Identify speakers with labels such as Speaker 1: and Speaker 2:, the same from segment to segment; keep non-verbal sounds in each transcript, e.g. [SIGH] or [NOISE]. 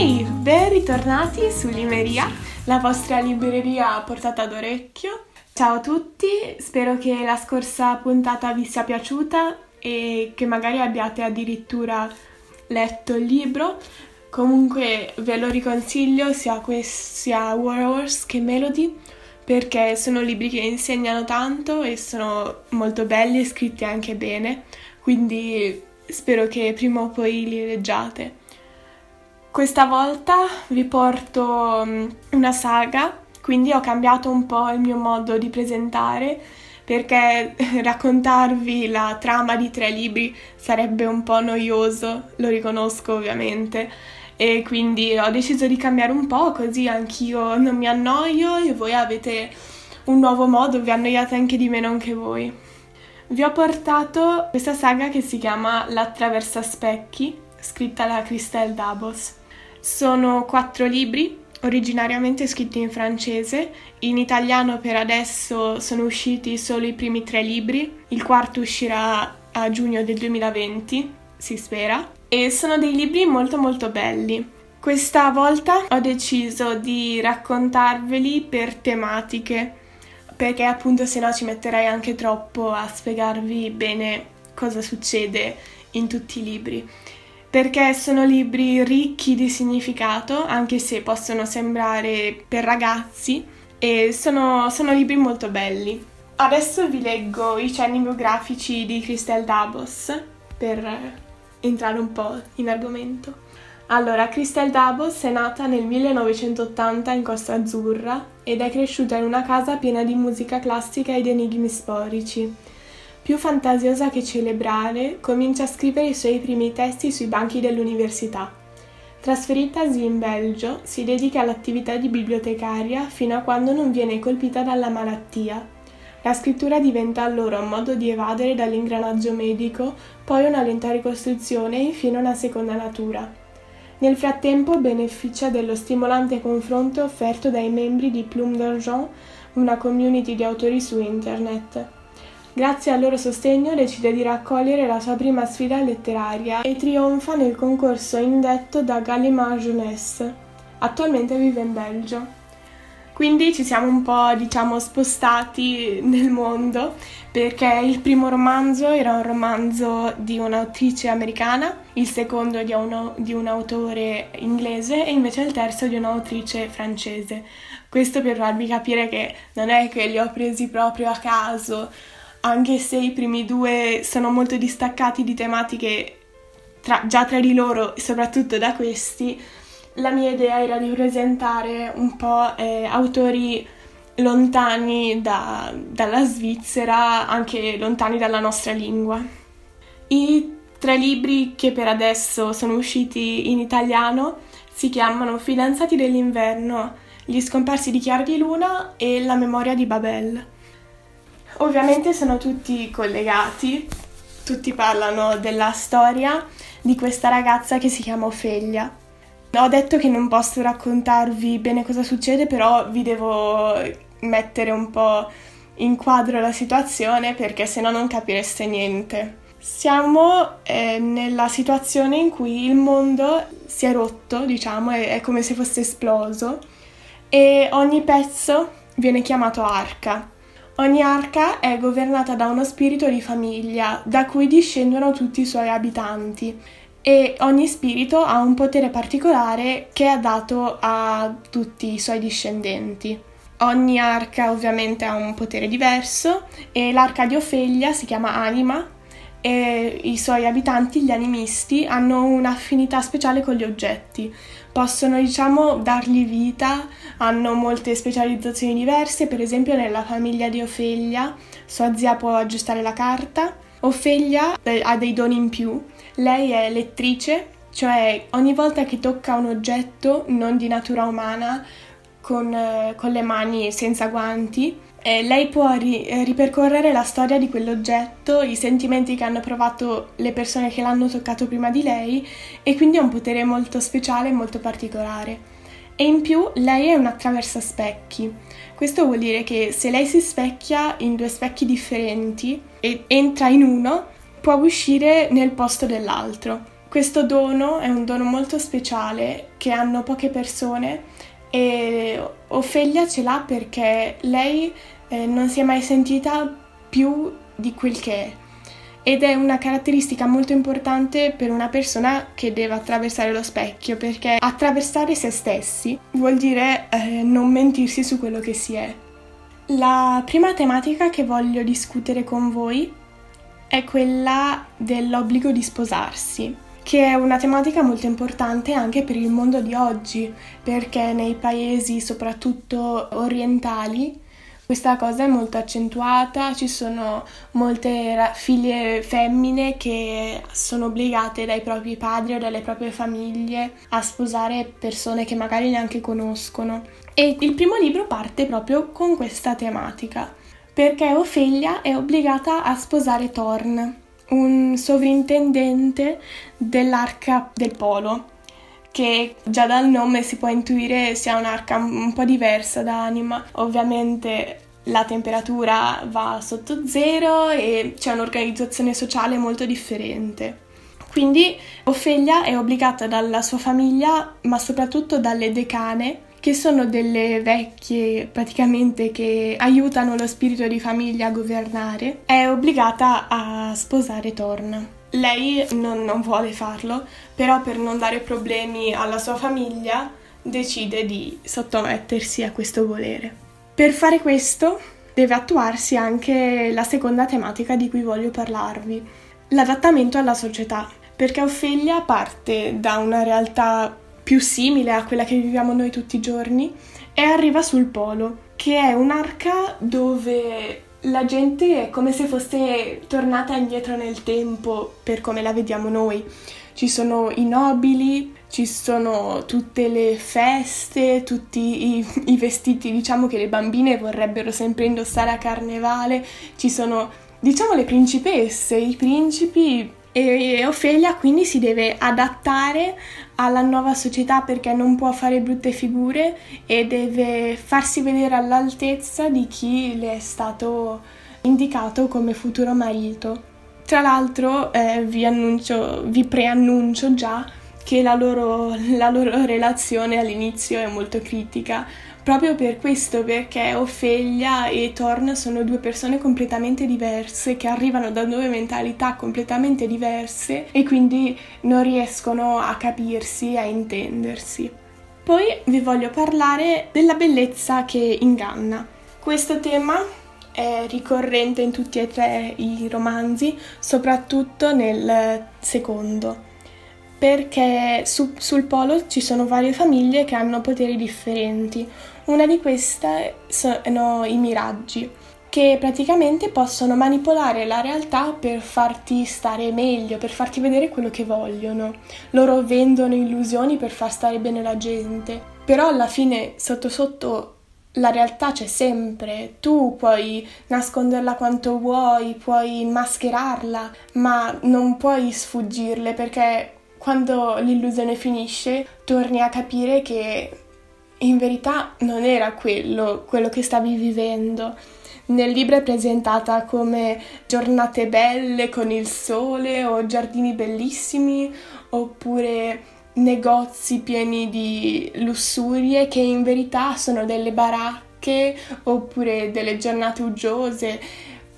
Speaker 1: Ehi, ben ritornati su Limeria, la vostra libreria portata d'orecchio. Ciao a tutti, spero che la scorsa puntata vi sia piaciuta e che magari abbiate addirittura letto il libro. Comunque ve lo riconsiglio sia, quest- sia War Horse che Melody perché sono libri che insegnano tanto e sono molto belli e scritti anche bene, quindi spero che prima o poi li leggiate. Questa volta vi porto mm, una saga, quindi ho cambiato un po' il mio modo di presentare perché [LAUGHS] raccontarvi la trama di tre libri sarebbe un po' noioso, lo riconosco ovviamente, e quindi ho deciso di cambiare un po' così anch'io non mi annoio e voi avete un nuovo modo, vi annoiate anche di meno anche voi. Vi ho portato questa saga che si chiama L'attraversa specchi, scritta da Christelle Dabos. Sono quattro libri, originariamente scritti in francese, in italiano per adesso sono usciti solo i primi tre libri, il quarto uscirà a giugno del 2020, si spera, e sono dei libri molto molto belli. Questa volta ho deciso di raccontarveli per tematiche, perché appunto se no ci metterei anche troppo a spiegarvi bene cosa succede in tutti i libri perché sono libri ricchi di significato, anche se possono sembrare per ragazzi, e sono, sono libri molto belli. Adesso vi leggo i cenni biografici di Christelle Dabos per entrare un po' in argomento. Allora, Christelle Dabos è nata nel 1980 in Costa Azzurra ed è cresciuta in una casa piena di musica classica ed enigmi storici. Più fantasiosa che celebrare, comincia a scrivere i suoi primi testi sui banchi dell'università. Trasferitasi in Belgio, si dedica all'attività di bibliotecaria fino a quando non viene colpita dalla malattia. La scrittura diventa allora un modo di evadere dall'ingranaggio medico, poi una lenta ricostruzione e infine una seconda natura. Nel frattempo beneficia dello stimolante confronto offerto dai membri di Plume d'Argent, una community di autori su internet. Grazie al loro sostegno decide di raccogliere la sua prima sfida letteraria e trionfa nel concorso indetto da Gallimard Jeunesse. Attualmente vive in Belgio. Quindi ci siamo un po', diciamo, spostati nel mondo perché il primo romanzo era un romanzo di un'autrice americana, il secondo di, uno, di un autore inglese e invece il terzo di un'autrice francese. Questo per farvi capire che non è che li ho presi proprio a caso, anche se i primi due sono molto distaccati di tematiche tra, già tra di loro e soprattutto da questi, la mia idea era di presentare un po' eh, autori lontani da, dalla Svizzera, anche lontani dalla nostra lingua. I tre libri che per adesso sono usciti in italiano si chiamano Fidanzati dell'inverno, Gli scomparsi di Chiara di Luna e La memoria di Babel. Ovviamente sono tutti collegati, tutti parlano della storia di questa ragazza che si chiama Ofelia. Ho detto che non posso raccontarvi bene cosa succede, però vi devo mettere un po' in quadro la situazione perché se no non capireste niente. Siamo eh, nella situazione in cui il mondo si è rotto, diciamo, è, è come se fosse esploso e ogni pezzo viene chiamato arca. Ogni arca è governata da uno spirito di famiglia, da cui discendono tutti i suoi abitanti e ogni spirito ha un potere particolare che è dato a tutti i suoi discendenti. Ogni arca ovviamente ha un potere diverso e l'arca di Ofelia si chiama Anima e i suoi abitanti, gli animisti, hanno un'affinità speciale con gli oggetti. Possono, diciamo, dargli vita, hanno molte specializzazioni diverse, per esempio nella famiglia di Ofelia, sua zia può aggiustare la carta. Ofelia eh, ha dei doni in più, lei è lettrice, cioè ogni volta che tocca un oggetto non di natura umana, con, eh, con le mani senza guanti, eh, lei può ri- eh, ripercorrere la storia di quell'oggetto, i sentimenti che hanno provato le persone che l'hanno toccato prima di lei e quindi ha un potere molto speciale e molto particolare. E in più lei è un attraversa specchi. Questo vuol dire che se lei si specchia in due specchi differenti e entra in uno, può uscire nel posto dell'altro. Questo dono è un dono molto speciale che hanno poche persone e Ofelia ce l'ha perché lei eh, non si è mai sentita più di quel che è ed è una caratteristica molto importante per una persona che deve attraversare lo specchio perché attraversare se stessi vuol dire eh, non mentirsi su quello che si è. La prima tematica che voglio discutere con voi è quella dell'obbligo di sposarsi che è una tematica molto importante anche per il mondo di oggi, perché nei paesi soprattutto orientali questa cosa è molto accentuata, ci sono molte figlie femmine che sono obbligate dai propri padri o dalle proprie famiglie a sposare persone che magari neanche conoscono. E il primo libro parte proprio con questa tematica, perché Ofelia è obbligata a sposare Thorn, un sovrintendente dell'arca del polo, che già dal nome si può intuire sia un'arca un po' diversa da anima. Ovviamente la temperatura va sotto zero e c'è un'organizzazione sociale molto differente. Quindi Ofelia è obbligata dalla sua famiglia, ma soprattutto dalle decane, che sono delle vecchie praticamente che aiutano lo spirito di famiglia a governare, è obbligata a sposare Thorn. Lei non, non vuole farlo, però per non dare problemi alla sua famiglia decide di sottomettersi a questo volere. Per fare questo deve attuarsi anche la seconda tematica di cui voglio parlarvi, l'adattamento alla società, perché Ophelia parte da una realtà più simile a quella che viviamo noi tutti i giorni e arriva sul polo, che è un'arca dove la gente è come se fosse tornata indietro nel tempo per come la vediamo noi. Ci sono i nobili, ci sono tutte le feste, tutti i, i, vestiti, diciamo che le bambine vorrebbero sempre indossare a carnevale, ci sono, diciamo, le principesse, i principi e Ofelia quindi si deve adattare alla nuova società perché non può fare brutte figure e deve farsi vedere all'altezza di chi le è stato indicato come futuro marito. Tra l'altro eh, vi, annuncio, vi preannuncio già che la loro, la loro relazione all'inizio è molto critica proprio per questo, perché Ophelia e Thorn sono due persone completamente diverse che arrivano da due mentalità completamente diverse e quindi non riescono a capirsi, a intendersi. Poi vi voglio parlare della bellezza che inganna. Questo tema è ricorrente in tutti e tre i romanzi, soprattutto nel secondo perché su, sul polo ci sono varie famiglie che hanno poteri differenti. Una di queste sono i miraggi, che praticamente possono manipolare la realtà per farti stare meglio, per farti vedere quello che vogliono. Loro vendono illusioni per far stare bene la gente, però alla fine sotto sotto la realtà c'è sempre, tu puoi nasconderla quanto vuoi, puoi mascherarla, ma non puoi sfuggirle perché quando l'illusione finisce, torni a capire che in verità non era quello, quello che stavi vivendo. Nel libro è presentata come giornate belle con il sole o giardini bellissimi oppure negozi pieni di lussurie che in verità sono delle baracche oppure delle giornate uggiose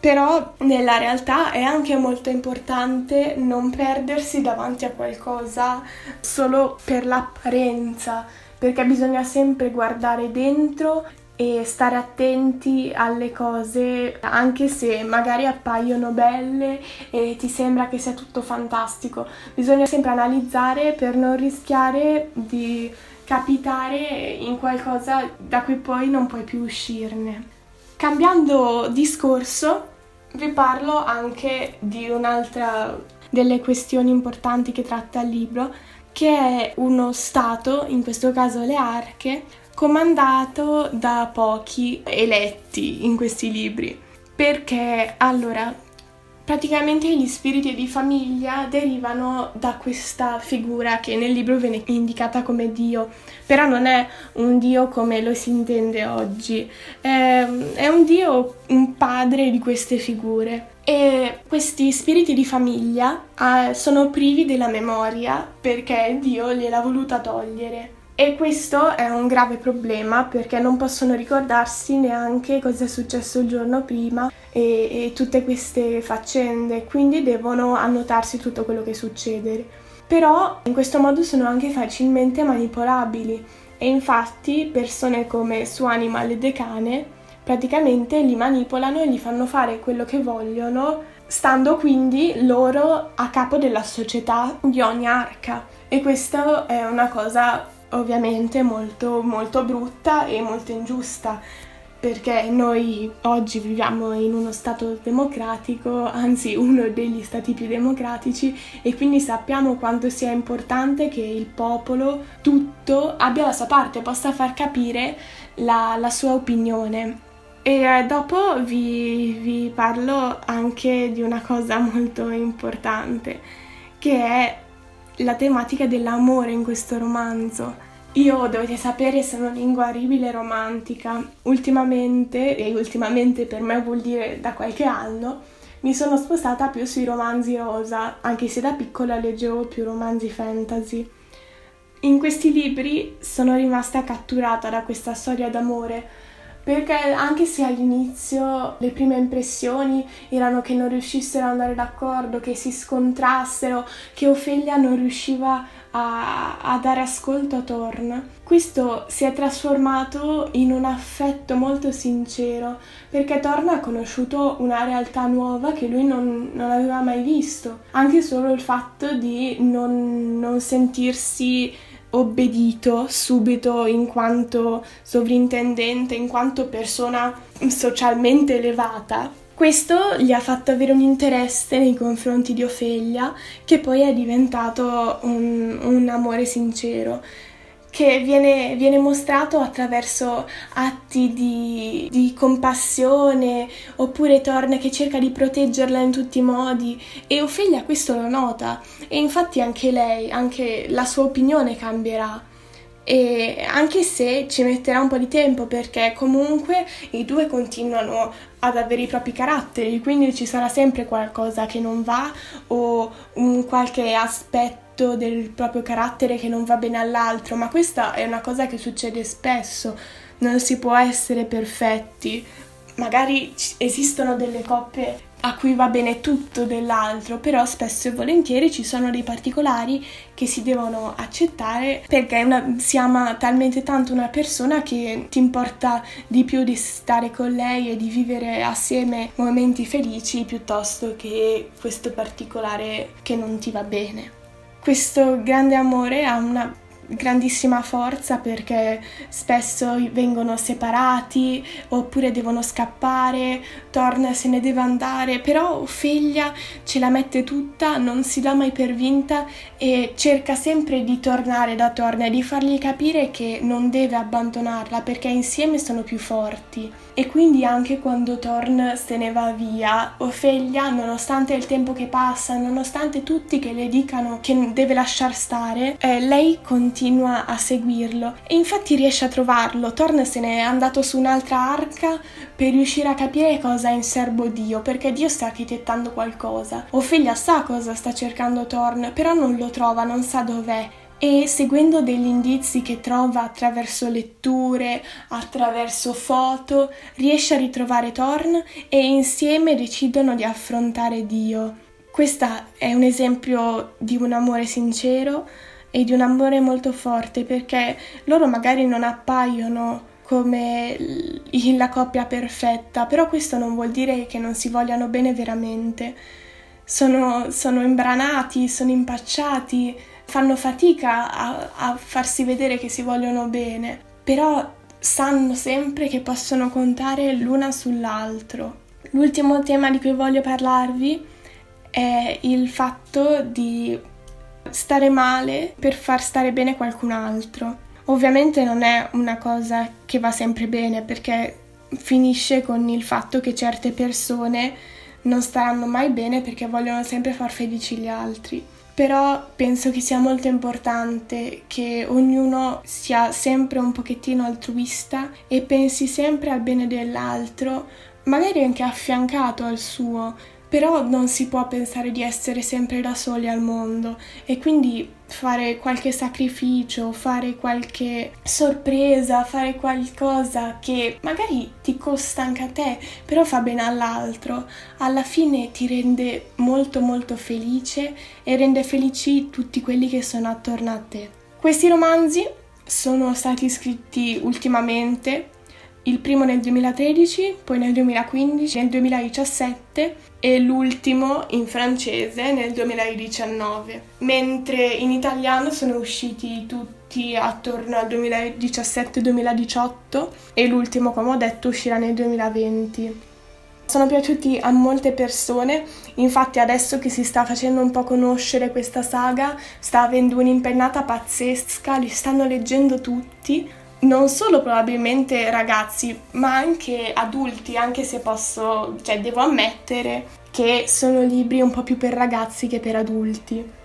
Speaker 1: però nella realtà è anche molto importante non perdersi davanti a qualcosa solo per l'apparenza, perché bisogna sempre guardare dentro e stare attenti alle cose anche se magari appaiono belle e ti sembra che sia tutto fantastico. Bisogna sempre analizzare per non rischiare di capitare in qualcosa da cui poi non puoi più uscirne. Cambiando discorso, vi parlo anche di un'altra delle questioni importanti che tratta il libro, che è uno Stato, in questo caso le arche, comandato da pochi eletti in questi libri. Perché allora Praticamente gli spiriti di famiglia derivano da questa figura che nel libro viene indicata come Dio, però non è un Dio come lo si intende oggi, è, un Dio, un padre di queste figure E questi spiriti di famiglia eh, sono privi della memoria perché Dio gliel'ha voluta togliere. E questo è un grave problema perché non possono ricordarsi neanche cosa è successo il giorno prima e, e tutte queste faccende, quindi devono annotarsi tutto quello che succede. Però in questo modo sono anche facilmente manipolabili e infatti persone come su Animal e Decane praticamente li manipolano e gli fanno fare quello che vogliono, stando quindi loro a capo della società di ogni arca. E questa è una cosa ovviamente molto, molto brutta e molto ingiusta perché noi oggi viviamo in uno Stato democratico, anzi uno degli Stati più democratici, e quindi sappiamo quanto sia importante che il popolo tutto abbia la sua parte, possa far capire la, la sua opinione. E eh, dopo vi, vi parlo anche di una cosa molto importante, che è la tematica dell'amore in questo romanzo. Io, dovete sapere, sono un'inguaribile romantica. Ultimamente, e ultimamente per me vuol dire da qualche anno, mi sono spostata più sui romanzi rosa, anche se da piccola leggevo più romanzi fantasy. In questi libri sono rimasta catturata da questa storia d'amore perché anche se all'inizio le prime impressioni erano che non riuscissero ad andare d'accordo, che si scontrassero, che Ophelia non riusciva a, a, dare ascolto a Thorn, questo si è trasformato in un affetto molto sincero, perché Thorn ha conosciuto una realtà nuova che lui non, non aveva mai visto, anche solo il fatto di non, non sentirsi obbedito subito in quanto sovrintendente, in quanto persona socialmente elevata. Questo gli ha fatto avere un interesse nei confronti di Ofelia che poi è diventato un, un amore sincero che viene, viene, mostrato attraverso atti di, di, compassione oppure Thorn che cerca di proteggerla in tutti i modi. E Ophelia questo lo nota e infatti anche lei, anche la sua opinione cambierà. E anche se ci metterà un po' di tempo perché comunque i due continuano ad avere i propri caratteri, quindi ci sarà sempre qualcosa che non va o un qualche aspetto aspetto del proprio carattere che non va bene all'altro, ma questa è una cosa che succede spesso, non si può essere perfetti. Magari esistono delle coppie a cui va bene tutto dell'altro, però spesso e volentieri ci sono dei particolari che si devono accettare perché una, si ama talmente tanto una persona che ti importa di più di stare con lei e di vivere assieme momenti felici piuttosto che questo particolare che non ti va bene questo grande amore ha una grandissima forza perché spesso vengono separati oppure devono scappare, Thorn se ne deve andare, però Ophelia ce la mette tutta, non si dà mai per vinta e cerca sempre di tornare da Thorn e di fargli capire che non deve abbandonarla perché insieme sono più forti. E quindi anche quando Thorn se ne va via, Ophelia, nonostante il tempo che passa, nonostante tutti che le dicano che deve lasciar stare, eh, lei continua continua a seguirlo e infatti riesce a trovarlo. Thorn se n'è andato su un'altra arca per riuscire a capire cosa ha in serbo Dio, perché Dio sta architettando qualcosa. Ophelia sa cosa sta cercando Thorn, però non lo trova, non sa dov'è e seguendo degli indizi che trova attraverso letture, attraverso foto, riesce a ritrovare Thorn e insieme decidono di affrontare Dio. Questo è un esempio di un amore sincero, e di un amore molto forte perché loro magari non appaiono come la coppia perfetta, però questo non vuol dire che non si vogliano bene veramente. Sono, sono imbranati, sono impacciati, fanno fatica a, a farsi vedere che si vogliono bene, però sanno sempre che possono contare l'una sull'altro. L'ultimo tema di cui voglio parlarvi è il fatto di stare male per far stare bene qualcun altro. Ovviamente non è una cosa che va sempre bene perché finisce con il fatto che certe persone non staranno mai bene perché vogliono sempre far felici gli altri. Però penso che sia molto importante che ognuno sia sempre un pochettino altruista e pensi sempre al bene dell'altro, magari anche affiancato al suo, però non si può pensare di essere sempre da soli al mondo e quindi fare qualche sacrificio, fare qualche sorpresa, fare qualcosa che magari ti costa anche a te, però fa bene all'altro, alla fine ti rende molto molto felice e rende felici tutti quelli che sono attorno a te. Questi romanzi sono stati scritti ultimamente il primo nel 2013, poi nel 2015, nel 2017 e l'ultimo in francese nel 2019, mentre in italiano sono usciti tutti attorno al 2017-2018 e l'ultimo, come ho detto, uscirà nel 2020. Sono piaciuti a molte persone, infatti adesso che si sta facendo un po' conoscere questa saga, sta avendo un'impennata pazzesca, li stanno leggendo tutti, non solo probabilmente ragazzi, ma anche adulti, anche se posso, cioè devo ammettere che sono libri un po' più per ragazzi che per adulti.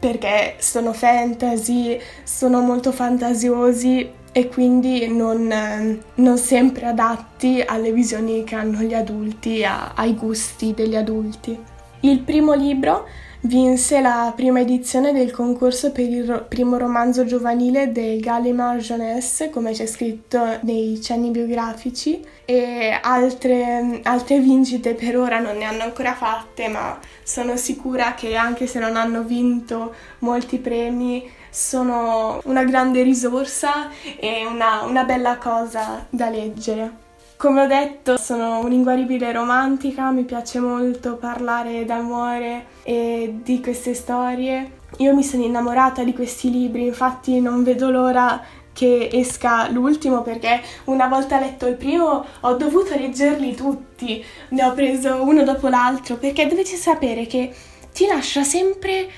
Speaker 1: Perché sono fantasy, sono molto fantasiosi e quindi non, non sempre adatti alle visioni che hanno gli adulti, a, ai gusti degli adulti. Il primo libro Vinse la prima edizione del concorso per il ro- primo romanzo giovanile del Gallimard Jeunesse, come c'è scritto nei cenni biografici, e altre, altre vincite per ora non ne hanno ancora fatte, ma sono sicura che anche se non hanno vinto molti premi, sono una grande risorsa e una, una bella cosa da leggere. Come ho detto, sono un'inguaribile romantica, mi piace molto parlare d'amore e di queste storie. Io mi sono innamorata di questi libri, infatti non vedo l'ora che esca l'ultimo perché una volta letto il primo ho dovuto leggerli tutti, ne ho preso uno dopo l'altro perché dovete sapere che ti lascia sempre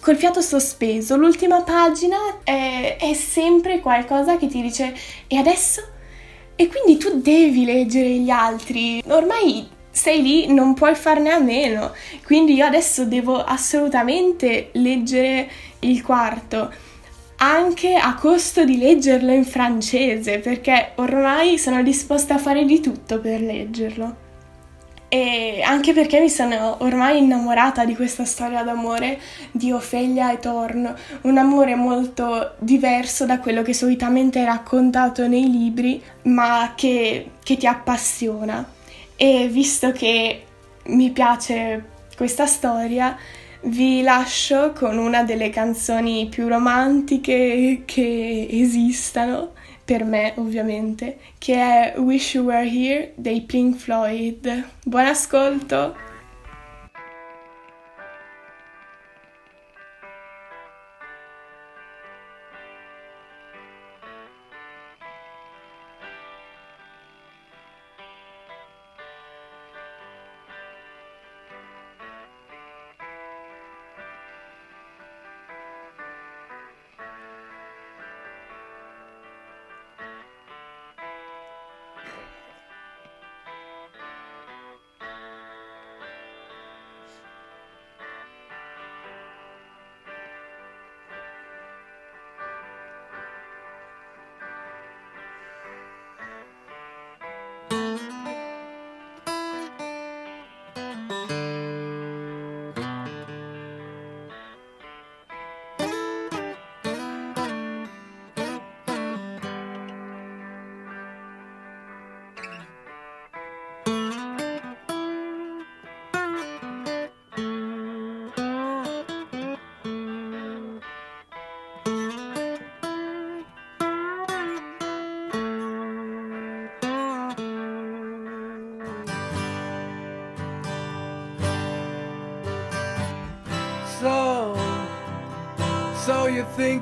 Speaker 1: col fiato sospeso, l'ultima pagina è, è sempre qualcosa che ti dice e adesso? E quindi tu devi leggere gli altri. Ormai sei lì, non puoi farne a meno. Quindi io adesso devo assolutamente leggere il quarto. Anche a costo di leggerlo in francese, perché ormai sono disposta a fare di tutto per leggerlo e anche perché mi sono ormai innamorata di questa storia d'amore di Ofelia e Thorn, un amore molto diverso da quello che solitamente è raccontato nei libri, ma che, che ti appassiona. E visto che mi piace questa storia, vi lascio con una delle canzoni più romantiche che esistano per me ovviamente, che è Wish You Were Here dei Pink Floyd. Buon ascolto!